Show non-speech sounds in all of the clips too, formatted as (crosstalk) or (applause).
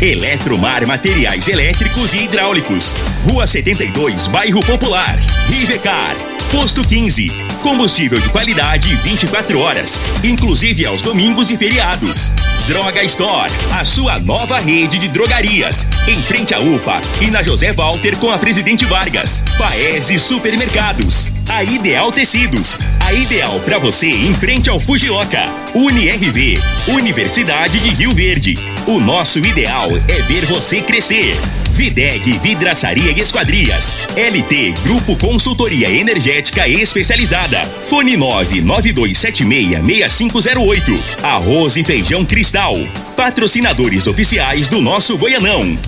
Eletromar Materiais Elétricos e Hidráulicos. Rua 72, Bairro Popular. Rivecar. Posto 15. Combustível de qualidade 24 horas, inclusive aos domingos e feriados. Droga Store, a sua nova rede de drogarias. Em frente à UPA e na José Walter com a Presidente Vargas. Paese Supermercados. A Ideal Tecidos. A ideal para você em frente ao Fujioka. UniRV. Universidade de Rio Verde. O nosso ideal é ver você crescer. Videg Vidraçaria e Esquadrias. LT Grupo Consultoria Energética Especializada. Fone 992766508. Arroz e Feijão Cristal. Patrocinadores oficiais do nosso Goianão.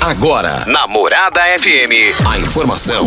Agora, Namorada FM, a informação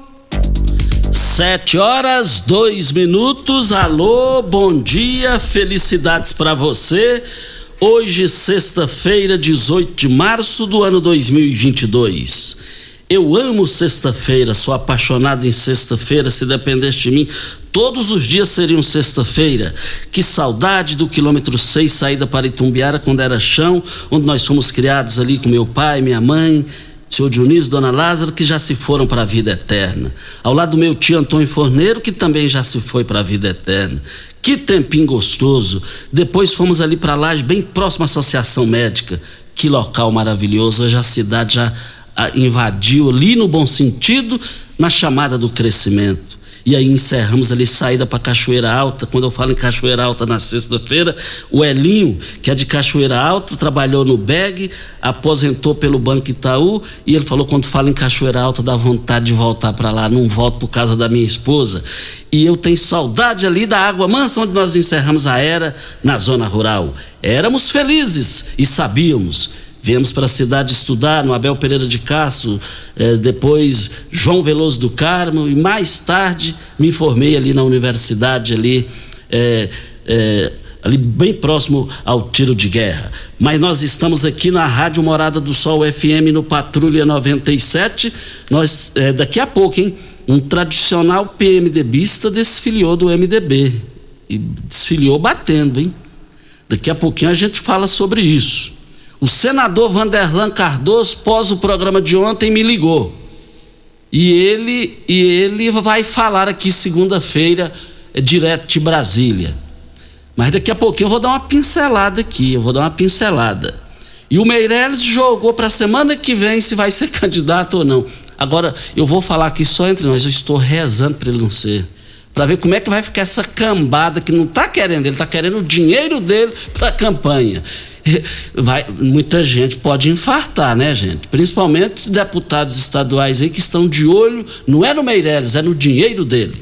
Sete horas, dois minutos. Alô, bom dia, felicidades para você. Hoje, sexta-feira, 18 de março do ano 2022. Eu amo sexta-feira, sou apaixonado em sexta-feira. Se dependesse de mim, todos os dias seriam sexta-feira. Que saudade do quilômetro 6, saída para Itumbiara, quando era chão, onde nós fomos criados ali com meu pai, minha mãe seu Dionísio e Dona Lázaro, que já se foram para a vida eterna. Ao lado do meu tio Antônio Forneiro, que também já se foi para a vida eterna. Que tempinho gostoso. Depois fomos ali para lá, bem próximo à Associação Médica. Que local maravilhoso. Hoje a cidade já ah, invadiu ali no bom sentido, na chamada do crescimento. E aí encerramos ali saída para Cachoeira Alta. Quando eu falo em Cachoeira Alta na sexta-feira, o Elinho, que é de Cachoeira Alta, trabalhou no BEG, aposentou pelo Banco Itaú e ele falou quando fala em Cachoeira Alta dá vontade de voltar para lá, não volto por causa da minha esposa. E eu tenho saudade ali da Água Mansa onde nós encerramos a era na zona rural. Éramos felizes e sabíamos Viemos para a cidade estudar no Abel Pereira de Castro, eh, depois João Veloso do Carmo e mais tarde me formei ali na universidade ali, eh, eh, ali bem próximo ao tiro de guerra. Mas nós estamos aqui na Rádio Morada do Sol FM no Patrulha 97. Nós daqui a pouco, hein? Um tradicional PMDBista desfiliou do MDB e desfiliou batendo, hein? Daqui a pouquinho a gente fala sobre isso. O senador Vanderlan Cardoso, pós o programa de ontem, me ligou. E ele, e ele vai falar aqui segunda-feira, é, direto de Brasília. Mas daqui a pouquinho eu vou dar uma pincelada aqui, eu vou dar uma pincelada. E o Meirelles jogou para a semana que vem se vai ser (laughs) candidato ou não. Agora, eu vou falar aqui só entre nós, eu estou rezando para ele não ser. Para ver como é que vai ficar essa cambada que não está querendo, ele está querendo o dinheiro dele para a campanha. (laughs) vai, muita gente pode infartar, né, gente? Principalmente deputados estaduais aí que estão de olho, não é no Meirelles, é no dinheiro dele.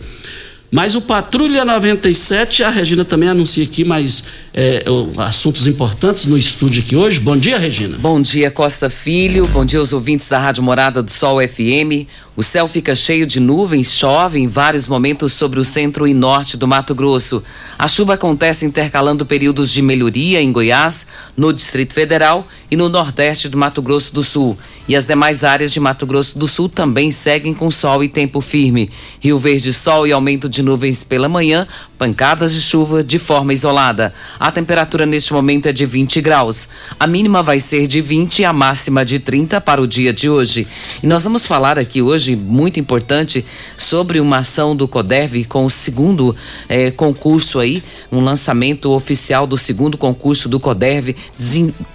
Mas o Patrulha 97, a Regina também anuncia aqui mais é, assuntos importantes no estúdio aqui hoje. Bom dia, Regina. Bom dia, Costa Filho. Bom dia aos ouvintes da Rádio Morada do Sol FM. O céu fica cheio de nuvens, chove em vários momentos sobre o centro e norte do Mato Grosso. A chuva acontece intercalando períodos de melhoria em Goiás, no Distrito Federal e no nordeste do Mato Grosso do Sul. E as demais áreas de Mato Grosso do Sul também seguem com sol e tempo firme. Rio Verde, sol e aumento de nuvens pela manhã, pancadas de chuva de forma isolada. A temperatura neste momento é de 20 graus. A mínima vai ser de 20 e a máxima de 30 para o dia de hoje. E nós vamos falar aqui hoje, muito importante, sobre uma ação do CODEV com o segundo eh, concurso aí, um lançamento oficial do segundo concurso do CODEV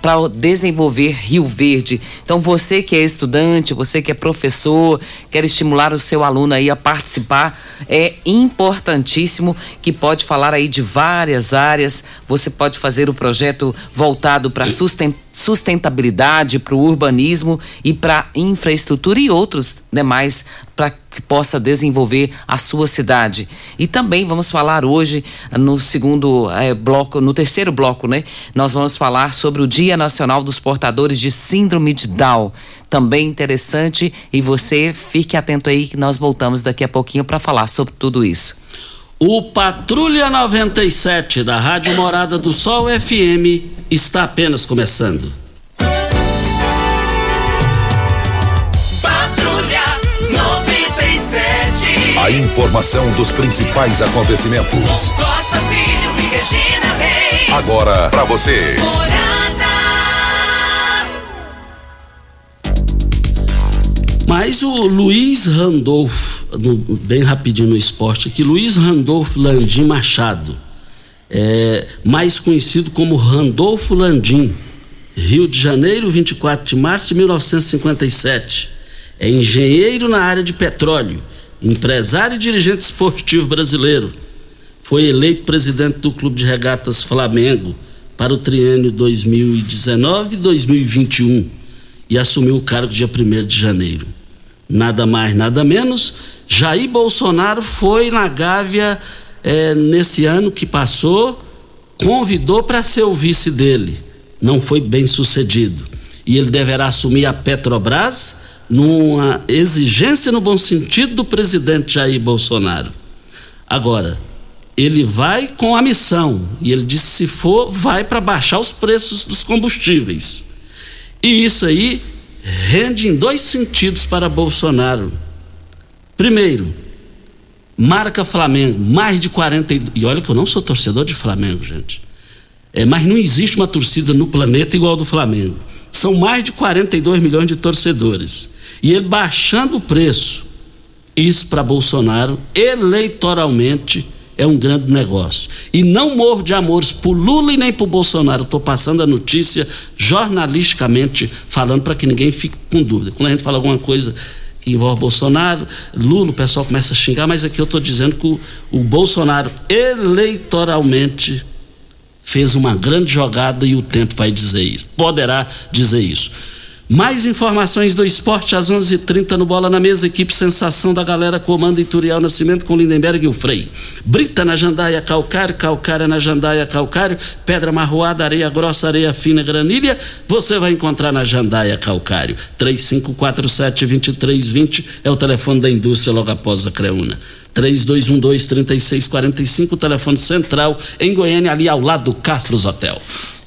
para desenvolver Rio Verde. Então você que é estudante, você que é professor, quer estimular o seu aluno aí a participar, é importantíssimo que pode falar aí de várias áreas. Você pode fazer o projeto voltado para sustentabilidade, para o urbanismo e para infraestrutura e outros demais para que possa desenvolver a sua cidade. E também vamos falar hoje no segundo é, bloco, no terceiro bloco, né? Nós vamos falar sobre o Dia Nacional dos Portadores de Síndrome de Down. Também interessante e você fique atento aí que nós voltamos daqui a pouquinho para falar sobre tudo isso. O Patrulha 97 da Rádio Morada do Sol FM está apenas começando. Patrulha 97. A informação dos principais acontecimentos. Costa Filho e Regina Reis. Agora para você. Mas o Luiz Randolph, no, bem rapidinho no esporte aqui, Luiz Randolph Landim Machado, é, mais conhecido como Randolfo Landim, Rio de Janeiro, 24 de março de 1957. É engenheiro na área de petróleo, empresário e dirigente esportivo brasileiro. Foi eleito presidente do Clube de Regatas Flamengo para o triênio 2019-2021 e assumiu o cargo dia 1 de janeiro. Nada mais, nada menos, Jair Bolsonaro foi na Gávea é, nesse ano que passou, convidou para ser o vice dele. Não foi bem sucedido. E ele deverá assumir a Petrobras numa exigência no bom sentido do presidente Jair Bolsonaro. Agora, ele vai com a missão, e ele disse: se for, vai para baixar os preços dos combustíveis. E isso aí rende em dois sentidos para Bolsonaro. Primeiro, marca Flamengo, mais de 40. E olha que eu não sou torcedor de Flamengo, gente. É, mas não existe uma torcida no planeta igual do Flamengo. São mais de 42 milhões de torcedores. E ele baixando o preço, isso para Bolsonaro, eleitoralmente, é um grande negócio. E não morro de amores por Lula e nem por Bolsonaro. Estou passando a notícia jornalisticamente, falando para que ninguém fique com dúvida. Quando a gente fala alguma coisa que envolve Bolsonaro, Lula, o pessoal começa a xingar, mas aqui eu estou dizendo que o, o Bolsonaro eleitoralmente fez uma grande jogada e o tempo vai dizer isso, poderá dizer isso. Mais informações do esporte às 11:30 h 30 no Bola na Mesa. Equipe Sensação da Galera comanda Ituriel Nascimento com Lindenberg e o Frei. Brita na Jandaia Calcário, Calcária na Jandaia Calcário, Pedra Marroada, Areia Grossa, Areia Fina, Granilha. Você vai encontrar na Jandaia Calcário. 3547-2320 é o telefone da indústria logo após a Creuna. 3212-3645, telefone central em Goiânia, ali ao lado do Castros Hotel.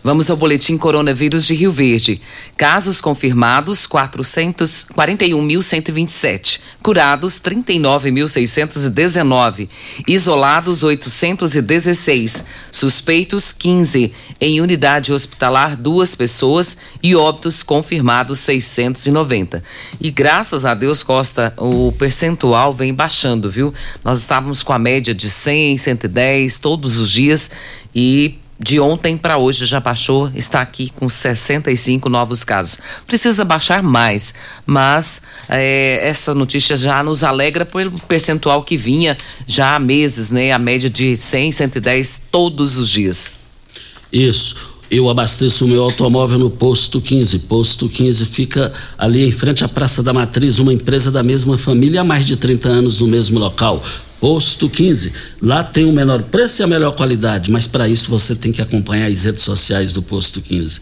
Vamos ao boletim coronavírus de Rio Verde. Casos confirmados 441.127, curados 39.619, isolados 816, suspeitos 15, em unidade hospitalar duas pessoas e óbitos confirmados 690. E graças a Deus Costa, o percentual vem baixando, viu? Nós estávamos com a média de 100, 110 todos os dias e de ontem para hoje já baixou, está aqui com 65 novos casos. Precisa baixar mais, mas é, essa notícia já nos alegra pelo percentual que vinha já há meses, né? A média de 100, 110 todos os dias. Isso. Eu abasteço o meu automóvel no Posto 15. Posto 15 fica ali em frente à Praça da Matriz, uma empresa da mesma família há mais de 30 anos no mesmo local. Posto 15. Lá tem o menor preço e a melhor qualidade, mas para isso você tem que acompanhar as redes sociais do Posto 15.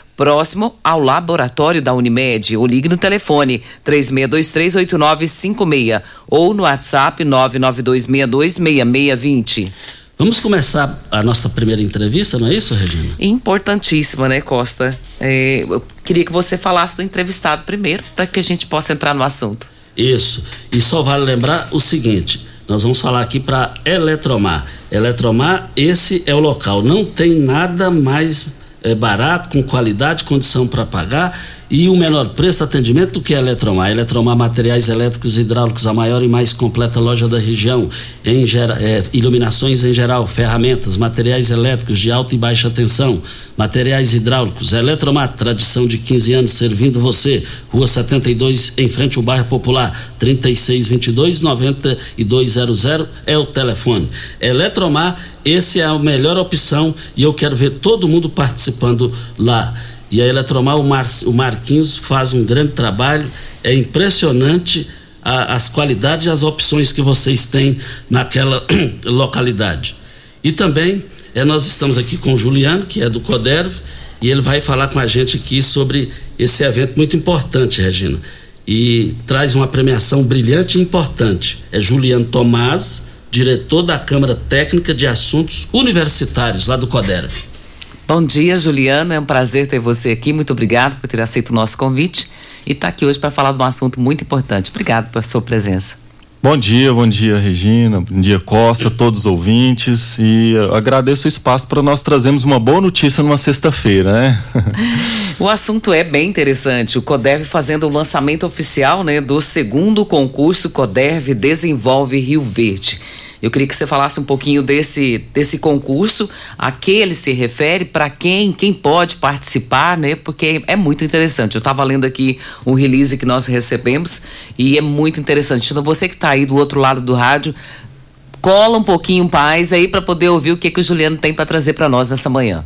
próximo ao laboratório da Unimed, ou ligue no telefone 36238956 ou no WhatsApp 992626620. Vamos começar a nossa primeira entrevista, não é isso, Regina? Importantíssima, né, Costa? É, eu queria que você falasse do entrevistado primeiro, para que a gente possa entrar no assunto. Isso. E só vale lembrar o seguinte: nós vamos falar aqui para Eletromar. Eletromar, esse é o local. Não tem nada mais é barato, com qualidade, condição para pagar e o menor preço atendimento do que a Eletromar. Eletromar Materiais Elétricos e Hidráulicos, a maior e mais completa loja da região, em gera, é, iluminações em geral, ferramentas, materiais elétricos de alta e baixa tensão, materiais hidráulicos. Eletromar, tradição de 15 anos servindo você. Rua 72, em frente ao bairro Popular, 3622 9200 é o telefone. Eletromar, esse é a melhor opção e eu quero ver todo mundo participando lá. E a Eletromar, o, Mar, o Marquinhos faz um grande trabalho, é impressionante a, as qualidades e as opções que vocês têm naquela (clears throat) localidade. E também é, nós estamos aqui com o Juliano, que é do Coderv, e ele vai falar com a gente aqui sobre esse evento muito importante, Regina. E traz uma premiação brilhante e importante. É Juliano Tomás, diretor da Câmara Técnica de Assuntos Universitários, lá do Coderv. Bom dia, Juliana. É um prazer ter você aqui. Muito obrigado por ter aceito o nosso convite e estar tá aqui hoje para falar de um assunto muito importante. Obrigado pela sua presença. Bom dia, bom dia, Regina, bom dia, Costa, todos os ouvintes. E agradeço o espaço para nós trazermos uma boa notícia numa sexta-feira, né? (laughs) o assunto é bem interessante. O CODERV fazendo o lançamento oficial né, do segundo concurso CODERV Desenvolve Rio Verde. Eu queria que você falasse um pouquinho desse, desse concurso, a que ele se refere, para quem, quem pode participar, né? Porque é muito interessante. Eu estava lendo aqui um release que nós recebemos e é muito interessante. Então, você que está aí do outro lado do rádio, cola um pouquinho mais aí para poder ouvir o que, que o Juliano tem para trazer para nós nessa manhã.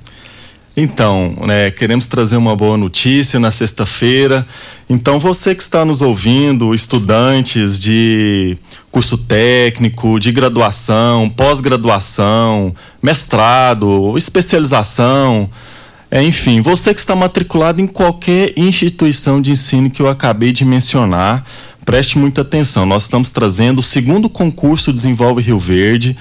Então, né, queremos trazer uma boa notícia na sexta-feira. Então, você que está nos ouvindo, estudantes de curso técnico, de graduação, pós-graduação, mestrado, especialização, é, enfim, você que está matriculado em qualquer instituição de ensino que eu acabei de mencionar, preste muita atenção. Nós estamos trazendo o segundo concurso Desenvolve Rio Verde.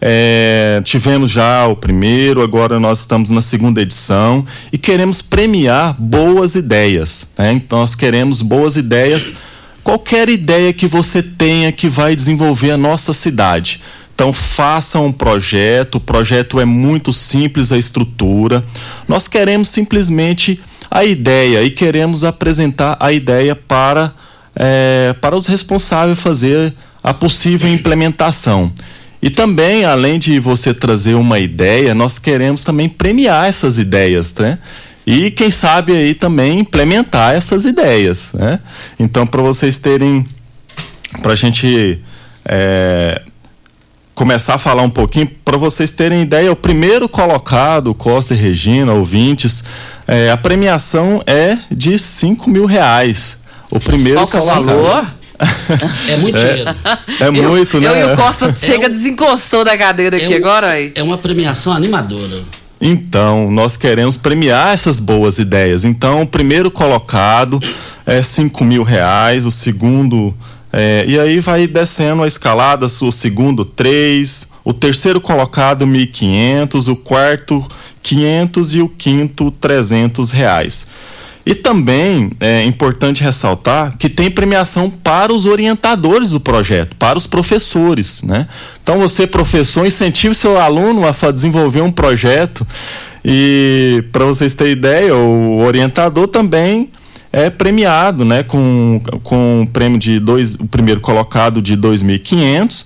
É, tivemos já o primeiro, agora nós estamos na segunda edição e queremos premiar boas ideias. Né? Então, nós queremos boas ideias, qualquer ideia que você tenha que vai desenvolver a nossa cidade. Então faça um projeto, o projeto é muito simples a estrutura. Nós queremos simplesmente a ideia e queremos apresentar a ideia para, é, para os responsáveis fazer a possível implementação. E também, além de você trazer uma ideia, nós queremos também premiar essas ideias, né? E quem sabe aí também implementar essas ideias, né? Então, para vocês terem, para a gente é, começar a falar um pouquinho, para vocês terem ideia, o primeiro colocado, Costa e Regina, ouvintes, é, a premiação é de 5 mil reais. O primeiro Qual é o valor? É muito é, dinheiro. É, é muito, eu, né? Eu e o Costa é chega, um, desencostou da cadeira aqui é um, agora. Aí. É uma premiação animadora. Então, nós queremos premiar essas boas ideias. Então, o primeiro colocado é 5 mil reais, o segundo. É, e aí vai descendo a escalada, o segundo 3, o terceiro colocado 1.500, o quarto 500 e o quinto 300 reais. E também é importante ressaltar que tem premiação para os orientadores do projeto, para os professores. Né? Então, você, professor, incentive seu aluno a desenvolver um projeto. E, para vocês terem ideia, o orientador também é premiado né, com, com o prêmio de dois, o primeiro colocado de 2.500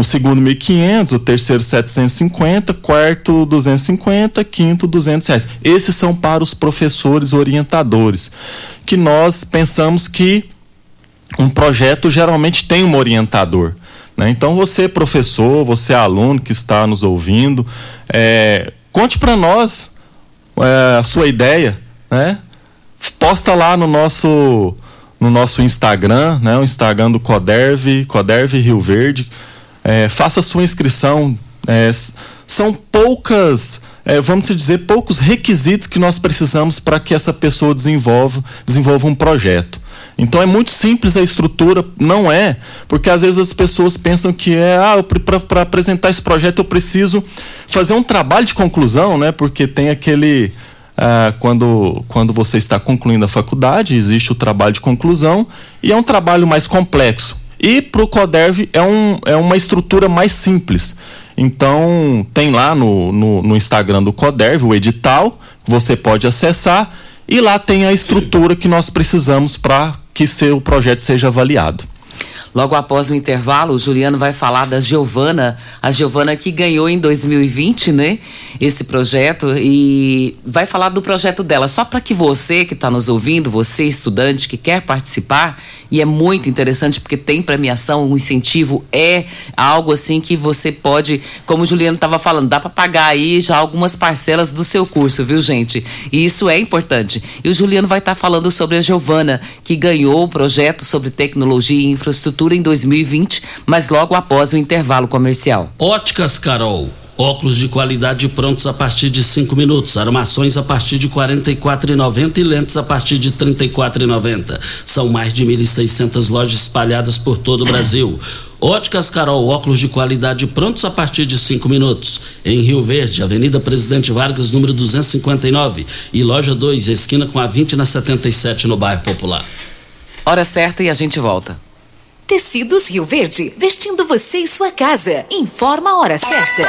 o segundo 1.500, o terceiro 750, quarto 250, quinto 200 reais. Esses são para os professores orientadores, que nós pensamos que um projeto geralmente tem um orientador. Né? Então você professor, você aluno que está nos ouvindo, é, conte para nós é, a sua ideia, né? Posta lá no nosso no nosso Instagram, né? O Instagram do Coderv, Coderv Rio Verde é, faça sua inscrição. É, são poucas, é, vamos dizer, poucos requisitos que nós precisamos para que essa pessoa desenvolva, desenvolva um projeto. Então é muito simples a estrutura, não é, porque às vezes as pessoas pensam que é, ah, para apresentar esse projeto eu preciso fazer um trabalho de conclusão, né? Porque tem aquele. Ah, quando, quando você está concluindo a faculdade, existe o trabalho de conclusão e é um trabalho mais complexo. E para o Coderv é, um, é uma estrutura mais simples. Então, tem lá no, no, no Instagram do Coderv o edital, você pode acessar e lá tem a estrutura que nós precisamos para que seu projeto seja avaliado. Logo após o intervalo, o Juliano vai falar da Giovana, a Giovana que ganhou em 2020, né, esse projeto e vai falar do projeto dela, só para que você que está nos ouvindo, você estudante que quer participar, e é muito interessante porque tem premiação, um incentivo é algo assim que você pode, como o Juliano estava falando, dá para pagar aí já algumas parcelas do seu curso, viu, gente? E isso é importante. E o Juliano vai estar tá falando sobre a Giovana, que ganhou o projeto sobre tecnologia e infraestrutura em 2020, mas logo após o intervalo comercial. Óticas Carol Óculos de qualidade prontos a partir de 5 minutos. Armações a partir de R$ 44,90 e lentes a partir de R$ 34,90. São mais de 1.600 lojas espalhadas por todo o Brasil. Óticas Carol, óculos de qualidade prontos a partir de 5 minutos. Em Rio Verde, Avenida Presidente Vargas, número 259. E loja 2, esquina com a 20 na 77, no bairro Popular. Hora certa e a gente volta. Tecidos Rio Verde, vestindo você e sua casa. Informa a hora certa.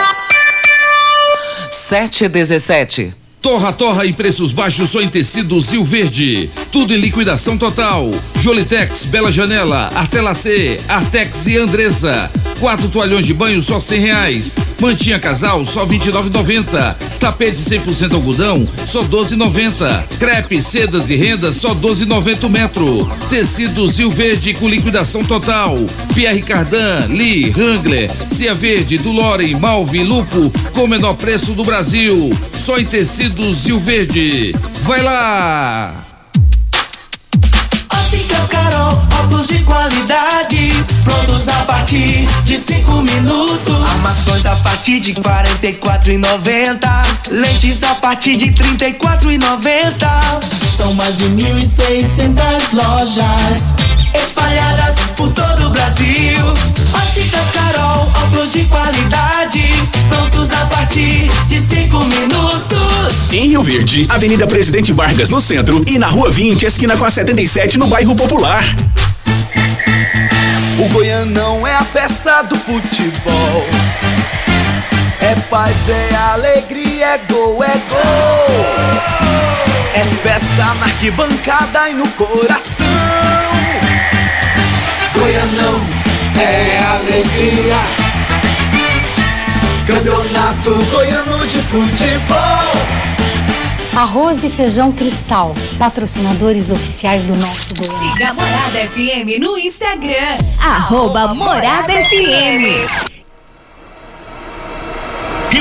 7 e 17. Torra, torra e preços baixos só em tecidos Rio Verde. Tudo em liquidação total. Jolitex, Bela Janela, Artelacê, Artex e Andressa. Quatro toalhões de banho só cem reais. Mantinha casal só vinte e nove noventa. Tapete 100% algodão só doze noventa. Crepe, sedas e rendas só doze noventa metro. Tecidos Rio Verde com liquidação total. Pierre Cardan, Lee, Wrangler, Cia Verde, Dulore, Malve, Lupo com o menor preço do Brasil. Só em tecidos Tecidos Rio Verde. Vai lá! Óticas Carol, óculos de qualidade, prontos a partir de cinco minutos. Armações a partir de quarenta e quatro e noventa, lentes a partir de trinta e quatro e noventa. São mais de mil e seiscentas lojas espalhadas por todo o Brasil. Óticas Carol, óculos de qualidade, prontos a partir de cinco minutos. Em Rio Verde, Avenida Presidente Vargas no centro e na Rua 20, esquina com a 77 no bairro Popular. O Goianão é a festa do futebol. É paz, é alegria, é gol, é gol. É festa na arquibancada e no coração. Goianão é alegria. Campeonato Goiano de Futebol. Arroz e Feijão Cristal, patrocinadores oficiais do nosso Goiano. Siga a Morada FM no Instagram, arroba Morada FM.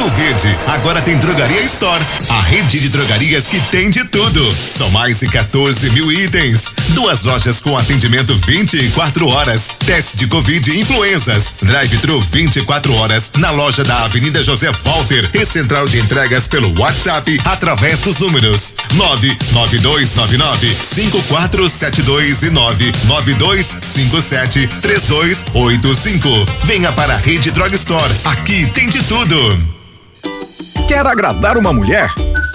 Rio Verde agora tem Drogaria Store, a rede de drogarias que tem de tudo. São mais de 14 mil itens. Duas lojas com atendimento 24 horas. Teste de Covid e influenzas. Drive-thru 24 horas na loja da Avenida José Walter e central de entregas pelo WhatsApp através dos números 99299 5472 e 99257 3285. Venha para a Rede Drug Store. Aqui tem de tudo. Quer agradar uma mulher?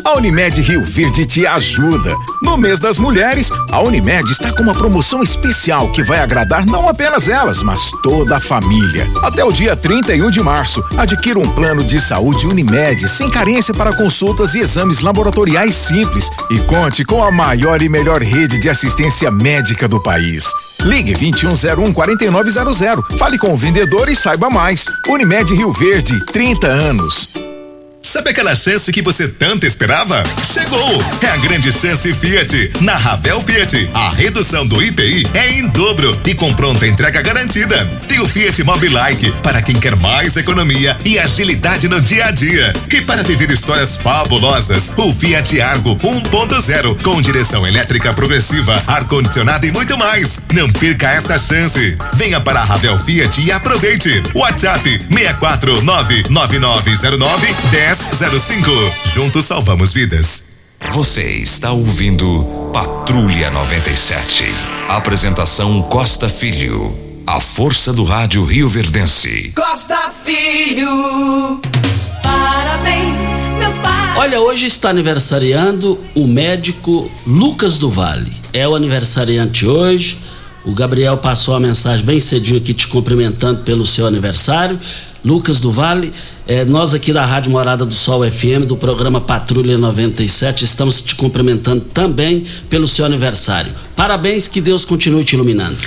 A Unimed Rio Verde te ajuda. No mês das mulheres, a Unimed está com uma promoção especial que vai agradar não apenas elas, mas toda a família. Até o dia 31 de março, adquira um plano de saúde Unimed sem carência para consultas e exames laboratoriais simples e conte com a maior e melhor rede de assistência médica do país. Ligue 2101 4900. Fale com o vendedor e saiba mais. Unimed Rio Verde, 30 anos. Sabe aquela chance que você tanto esperava? Chegou! É a grande chance Fiat. Na Ravel Fiat, a redução do IPI é em dobro e com pronta entrega garantida. Tem o Fiat Mobi Like para quem quer mais economia e agilidade no dia a dia. E para viver histórias fabulosas, o Fiat Argo 1.0 com direção elétrica progressiva, ar-condicionado e muito mais. Não perca esta chance. Venha para a Ravel Fiat e aproveite. WhatsApp 649 9909 10 1005. Juntos salvamos vidas. Você está ouvindo Patrulha 97. Apresentação Costa Filho. A força do rádio Rio Verdense. Costa Filho. Parabéns, meus pais. Olha, hoje está aniversariando o médico Lucas do Vale. É o aniversariante hoje. O Gabriel passou a mensagem bem cedinho aqui te cumprimentando pelo seu aniversário. Lucas do Vale, eh, nós aqui da Rádio Morada do Sol FM, do programa Patrulha 97, estamos te cumprimentando também pelo seu aniversário. Parabéns, que Deus continue te iluminando.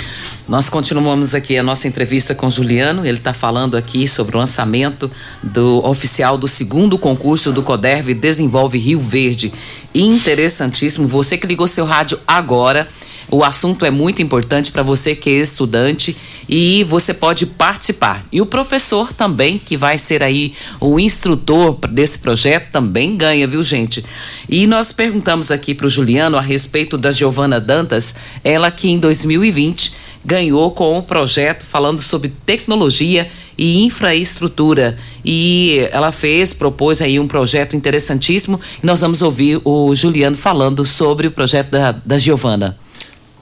Nós continuamos aqui a nossa entrevista com Juliano. Ele está falando aqui sobre o lançamento do oficial do segundo concurso do Coderv Desenvolve Rio Verde. Interessantíssimo. Você que ligou seu rádio agora o assunto é muito importante para você que é estudante e você pode participar. E o professor também, que vai ser aí o instrutor desse projeto, também ganha, viu, gente? E nós perguntamos aqui para o Juliano a respeito da Giovana Dantas, ela que em 2020 ganhou com um projeto falando sobre tecnologia e infraestrutura. E ela fez, propôs aí um projeto interessantíssimo. E nós vamos ouvir o Juliano falando sobre o projeto da, da Giovana.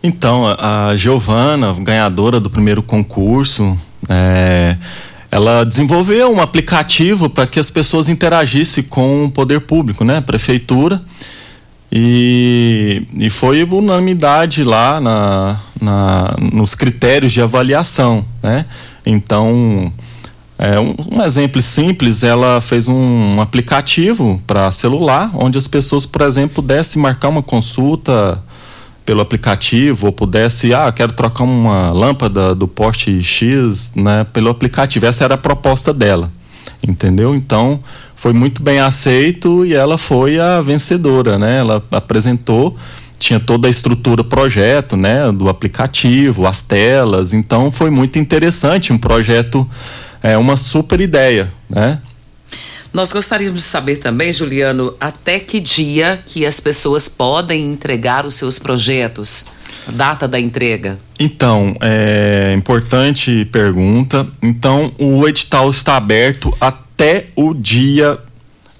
Então, a Giovana, ganhadora do primeiro concurso, é, ela desenvolveu um aplicativo para que as pessoas interagissem com o poder público, né? Prefeitura. E, e foi unanimidade lá na, na, nos critérios de avaliação, né? Então, é, um, um, exemplo simples, ela fez um, um aplicativo para celular, onde as pessoas, por exemplo, pudessem marcar uma consulta pelo aplicativo ou pudesse, ah, quero trocar uma lâmpada do poste X, né, pelo aplicativo. Essa era a proposta dela, entendeu? Então, foi muito bem aceito e ela foi a vencedora, né? Ela apresentou, tinha toda a estrutura projeto, né, do aplicativo, as telas, então foi muito interessante, um projeto é uma super ideia, né? Nós gostaríamos de saber também, Juliano, até que dia que as pessoas podem entregar os seus projetos? Data da entrega? Então, é importante pergunta. Então, o edital está aberto até o dia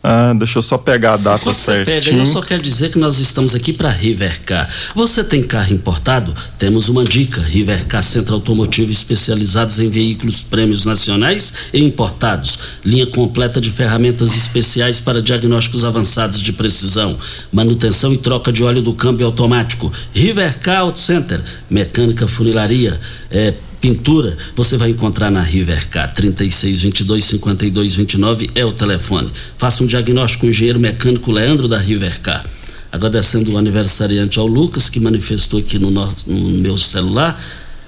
ah, deixa eu só pegar a data Você certinho. Pega, eu só quero dizer que nós estamos aqui para Rivercar. Você tem carro importado? Temos uma dica. Rivercar Centro Automotivo especializados em veículos prêmios nacionais e importados. Linha completa de ferramentas especiais para diagnósticos avançados de precisão. Manutenção e troca de óleo do câmbio automático. Rivercar Auto Center. Mecânica, funilaria, é, pintura, você vai encontrar na Rivercar 36 22 52 29 é o telefone. Faça um diagnóstico com o engenheiro mecânico Leandro da Rivercar. Agradecendo o aniversariante ao Lucas, que manifestou aqui no, nosso, no meu celular,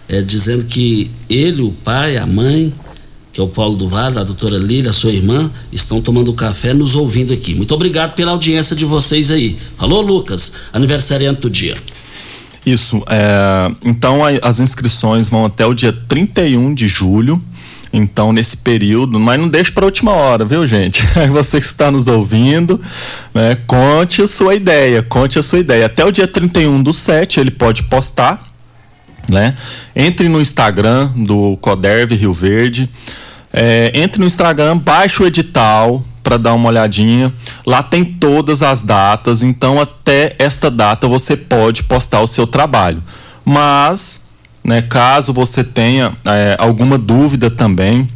é, dizendo que ele, o pai, a mãe, que é o Paulo do Vale, a doutora Lília, a sua irmã, estão tomando café nos ouvindo aqui. Muito obrigado pela audiência de vocês aí. Falou, Lucas, aniversariante do dia. Isso. É, então a, as inscrições vão até o dia 31 de julho. Então, nesse período, mas não deixe para a última hora, viu, gente? (laughs) Você que está nos ouvindo, né, conte a sua ideia, conte a sua ideia. Até o dia 31 do 7 ele pode postar, né? Entre no Instagram do Coderv Rio Verde, é, entre no Instagram, baixe o edital, para dar uma olhadinha. Lá tem todas as datas, então até esta data você pode postar o seu trabalho. Mas, né, caso você tenha é, alguma dúvida também,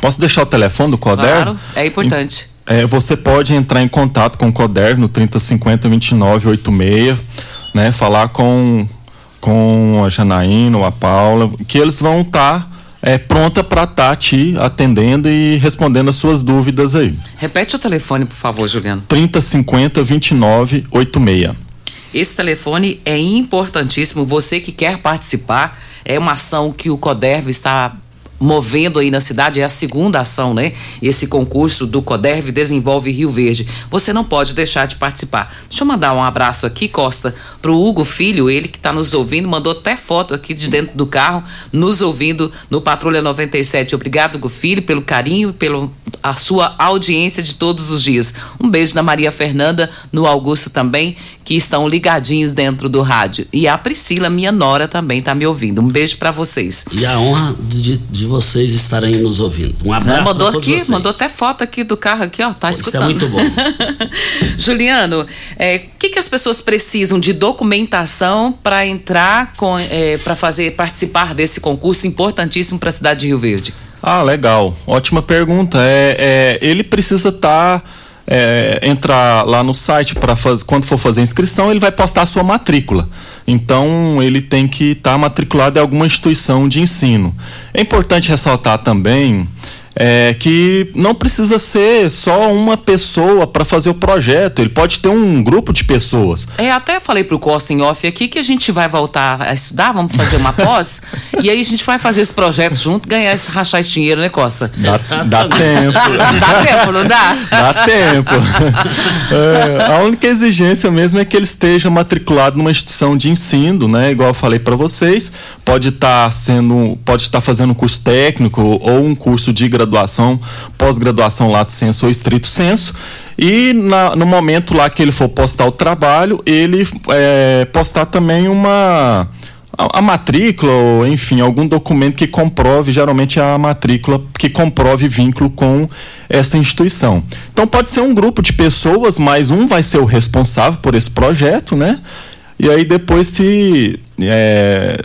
posso deixar o telefone do Coderv? Claro, é importante. É, você pode entrar em contato com o Coderv no 3050 2986, né, falar com com a Janaína ou a Paula, que eles vão estar tá é, pronta para estar tá te atendendo e respondendo as suas dúvidas aí. Repete o telefone, por favor, Juliano. 3050 2986. Esse telefone é importantíssimo. Você que quer participar, é uma ação que o CODERV está movendo aí na cidade, é a segunda ação, né? Esse concurso do CODERV Desenvolve Rio Verde. Você não pode deixar de participar. Deixa eu mandar um abraço aqui, Costa, pro Hugo Filho, ele que está nos ouvindo, mandou até foto aqui de dentro do carro, nos ouvindo no Patrulha 97. Obrigado, Hugo Filho, pelo carinho pela sua audiência de todos os dias. Um beijo na Maria Fernanda, no Augusto também, que estão ligadinhos dentro do rádio. E a Priscila, minha nora, também está me ouvindo. Um beijo para vocês. E a honra de, de vocês estarem nos ouvindo. Um abraço mandou todos aqui, vocês. mandou até foto aqui do carro aqui, ó, tá Pô, escutando. Isso é muito bom. (laughs) Juliano, o é, que, que as pessoas precisam de documentação para entrar com, é, para fazer participar desse concurso importantíssimo para a cidade de Rio Verde? Ah, legal. Ótima pergunta. É, é ele precisa estar tá é, entrar lá no site para quando for fazer a inscrição, ele vai postar a sua matrícula. Então ele tem que estar tá matriculado em alguma instituição de ensino. É importante ressaltar também é, que não precisa ser só uma pessoa para fazer o projeto, ele pode ter um grupo de pessoas. É, até falei pro Costa em off aqui que a gente vai voltar a estudar, vamos fazer uma pós, e aí a gente vai fazer esse projeto junto, ganhar, rachar esse dinheiro, né, Costa? Dá, dá tempo. (laughs) dá tempo, não dá? Dá tempo. (laughs) É, a única exigência mesmo é que ele esteja matriculado numa instituição de ensino, né, igual eu falei para vocês, pode estar tá sendo, pode estar tá fazendo um curso técnico ou um curso de graduação graduação, pós-graduação lato senso ou estrito senso. E na, no momento lá que ele for postar o trabalho, ele é, postar também uma a, matrícula, ou enfim, algum documento que comprove, geralmente a matrícula que comprove vínculo com essa instituição. Então pode ser um grupo de pessoas, mas um vai ser o responsável por esse projeto, né? E aí depois se é,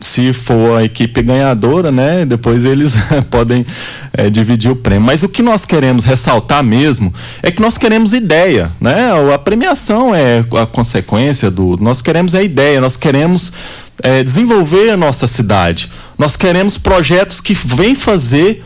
se for a equipe ganhadora, né, depois eles (laughs) podem é, dividir o prêmio. Mas o que nós queremos ressaltar mesmo é que nós queremos ideia, né? A premiação é a consequência do. Nós queremos a ideia, nós queremos é, desenvolver a nossa cidade. Nós queremos projetos que vêm fazer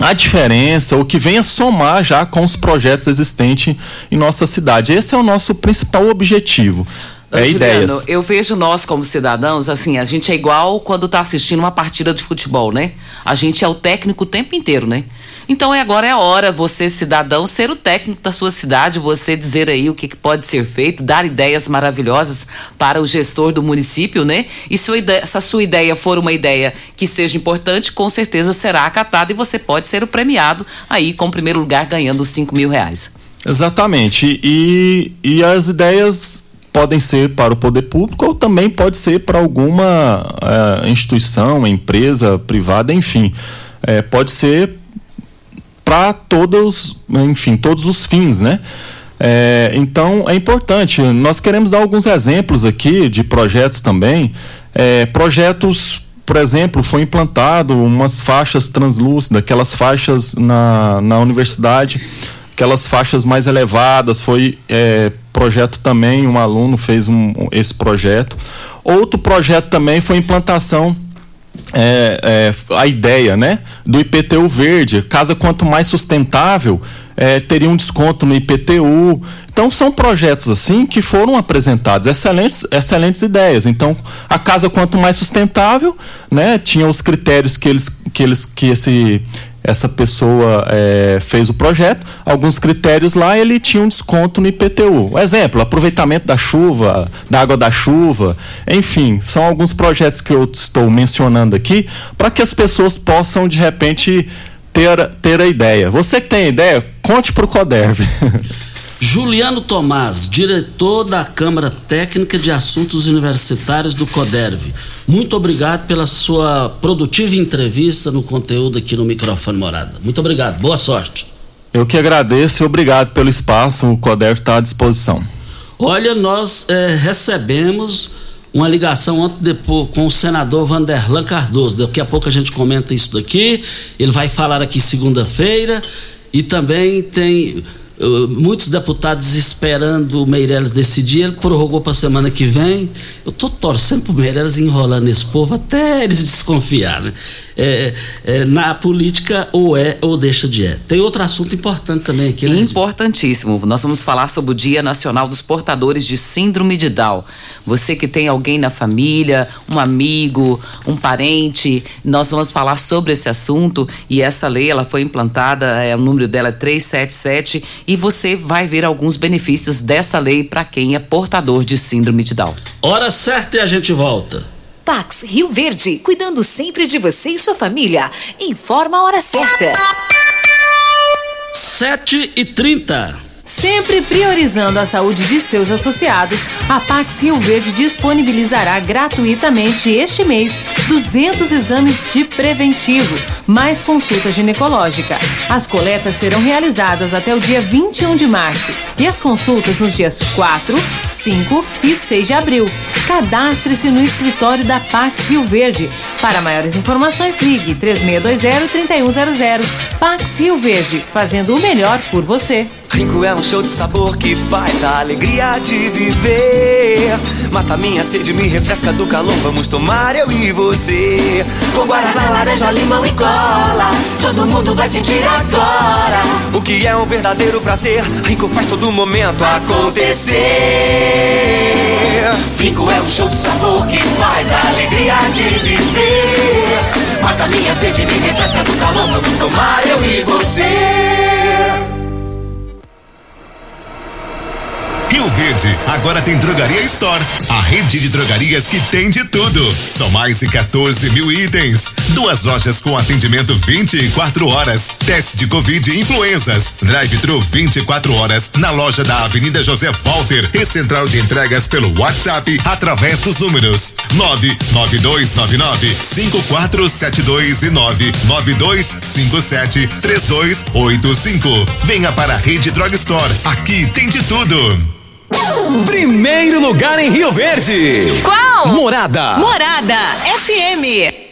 a diferença, o que venha somar já com os projetos existentes em nossa cidade. Esse é o nosso principal objetivo. É Juliano, ideias. eu vejo nós como cidadãos, assim, a gente é igual quando está assistindo uma partida de futebol, né? A gente é o técnico o tempo inteiro, né? Então é agora é a hora você cidadão ser o técnico da sua cidade, você dizer aí o que, que pode ser feito, dar ideias maravilhosas para o gestor do município, né? E se, ideia, se a sua ideia for uma ideia que seja importante, com certeza será acatada e você pode ser o premiado aí com o primeiro lugar ganhando 5 mil reais. Exatamente. E, e as ideias podem ser para o poder público ou também pode ser para alguma uh, instituição, empresa privada, enfim. É, pode ser para todos, enfim, todos os fins, né? É, então é importante. Nós queremos dar alguns exemplos aqui de projetos também. É, projetos, por exemplo, foi implantado umas faixas translúcidas, aquelas faixas na, na universidade aquelas faixas mais elevadas. Foi é, projeto também, um aluno fez um, esse projeto. Outro projeto também foi implantação é, é, a ideia né, do IPTU verde. Casa quanto mais sustentável, é, teria um desconto no IPTU. Então são projetos assim que foram apresentados, excelentes, excelentes ideias. Então a casa quanto mais sustentável, né, tinha os critérios que eles que eles que esse essa pessoa é, fez o projeto, alguns critérios lá, ele tinha um desconto no IPTU. Exemplo, aproveitamento da chuva, da água da chuva, enfim, são alguns projetos que eu estou mencionando aqui para que as pessoas possam, de repente, ter, ter a ideia. Você que tem ideia, conte para o CODERV. (laughs) Juliano Tomás, diretor da Câmara Técnica de Assuntos Universitários do CODERV. Muito obrigado pela sua produtiva entrevista no conteúdo aqui no microfone Morada. Muito obrigado, boa sorte. Eu que agradeço e obrigado pelo espaço, o CODERV está à disposição. Olha, nós é, recebemos uma ligação ontem depois, com o senador Vanderlan Cardoso. Daqui a pouco a gente comenta isso daqui. Ele vai falar aqui segunda-feira. E também tem muitos deputados esperando o Meirelles decidir, ele prorrogou para a semana que vem. Eu estou torcendo para o Meirelles enrolando esse povo até eles (laughs) desconfiarem. Né? É, é, na política, ou é ou deixa de é. Tem outro assunto importante também aqui, né? Importantíssimo. Nós vamos falar sobre o Dia Nacional dos Portadores de Síndrome de Down. Você que tem alguém na família, um amigo, um parente, nós vamos falar sobre esse assunto e essa lei ela foi implantada, é, o número dela é 377 e você vai ver alguns benefícios dessa lei para quem é portador de síndrome de Down. Hora certa e a gente volta. Pax Rio Verde, cuidando sempre de você e sua família. Informa a hora certa. 7 e 30 Sempre priorizando a saúde de seus associados, a Pax Rio Verde disponibilizará gratuitamente este mês 200 exames de preventivo, mais consulta ginecológica. As coletas serão realizadas até o dia 21 de março e as consultas nos dias 4, 5 e 6 de abril. Cadastre-se no escritório da Pax Rio Verde. Para maiores informações, ligue 3620-3100. Pax Rio Verde, fazendo o melhor por você. Rinco é um show de sabor que faz a alegria de viver. Mata minha sede, me refresca do calor. Vamos tomar eu e você. Com guaraná, laranja, limão e cola. Todo mundo vai sentir agora. O que é um verdadeiro prazer. Rinco faz todo momento acontecer. Rinco é um show de sabor que faz a alegria de viver. Mata minha sede, me refresca do calor. Vamos tomar eu e você. Rio Verde agora tem Drogaria Store, a rede de drogarias que tem de tudo. São mais de 14 mil itens. Duas lojas com atendimento 24 horas. Teste de Covid e influenzas. Drive-thru 24 horas na loja da Avenida José Walter e central de entregas pelo WhatsApp através dos números 99299 5472 e 99257 3285. Venha para a Rede Drug Store. Aqui tem de tudo. Primeiro lugar em Rio Verde. Qual? Morada. Morada FM.